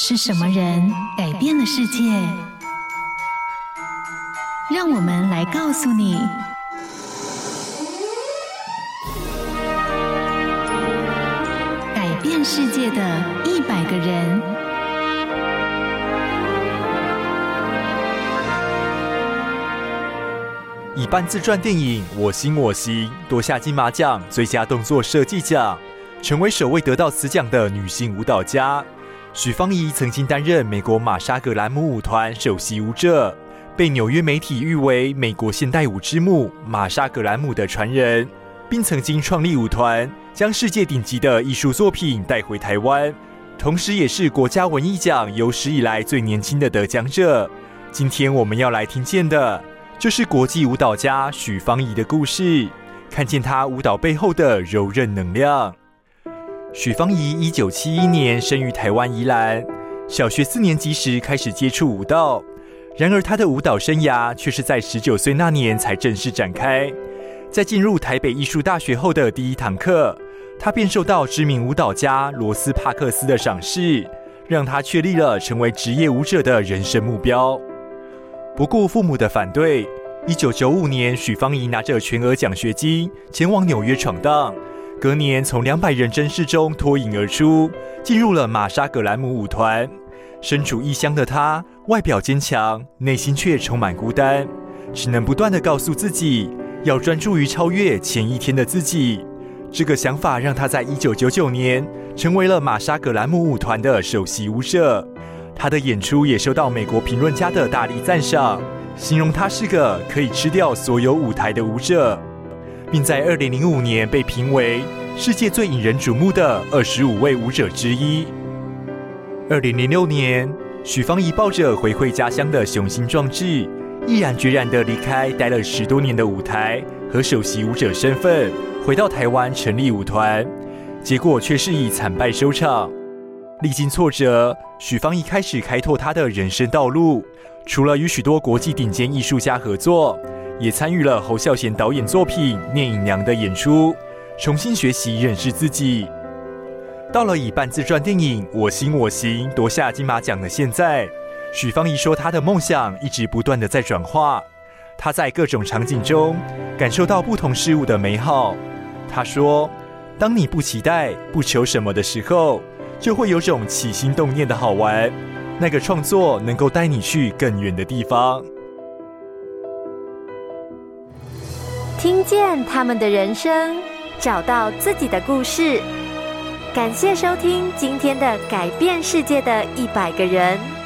是什么人改变了世界？让我们来告诉你：改变世界的一百个人。以半自传电影《我行我行》夺下金马奖最佳动作设计奖，成为首位得到此奖的女性舞蹈家。许芳宜曾经担任美国玛莎格兰姆舞团首席舞者，被纽约媒体誉为美国现代舞之母玛莎格兰姆的传人，并曾经创立舞团，将世界顶级的艺术作品带回台湾，同时也是国家文艺奖有史以来最年轻的得奖者。今天我们要来听见的，就是国际舞蹈家许芳宜的故事，看见她舞蹈背后的柔韧能量。许芳宜一九七一年生于台湾宜兰，小学四年级时开始接触舞蹈。然而，她的舞蹈生涯却是在十九岁那年才正式展开。在进入台北艺术大学后的第一堂课，她便受到知名舞蹈家罗斯帕克斯的赏识，让她确立了成为职业舞者的人生目标。不顾父母的反对，一九九五年，许芳宜拿着全额奖学金前往纽约闯荡。隔年，从两百人甄试中脱颖而出，进入了玛莎葛兰姆舞团。身处异乡的她，外表坚强，内心却充满孤单，只能不断的告诉自己，要专注于超越前一天的自己。这个想法让她在一九九九年成为了玛莎葛兰姆舞团的首席舞者。她的演出也受到美国评论家的大力赞赏，形容她是个可以吃掉所有舞台的舞者。并在二零零五年被评为世界最引人瞩目的二十五位舞者之一。二零零六年，许芳宜抱着回馈家乡的雄心壮志，毅然决然地离开待了十多年的舞台和首席舞者身份，回到台湾成立舞团，结果却是以惨败收场。历经挫折，许芳宜开始开拓她的人生道路，除了与许多国际顶尖艺术家合作。也参与了侯孝贤导演作品《聂隐娘》的演出，重新学习认识自己。到了以半自传电影《我行我行》夺下金马奖的现在，许芳宜说，她的梦想一直不断地在转化。她在各种场景中感受到不同事物的美好。她说：“当你不期待、不求什么的时候，就会有种起心动念的好玩。那个创作能够带你去更远的地方。”听见他们的人生，找到自己的故事。感谢收听今天的改变世界的一百个人。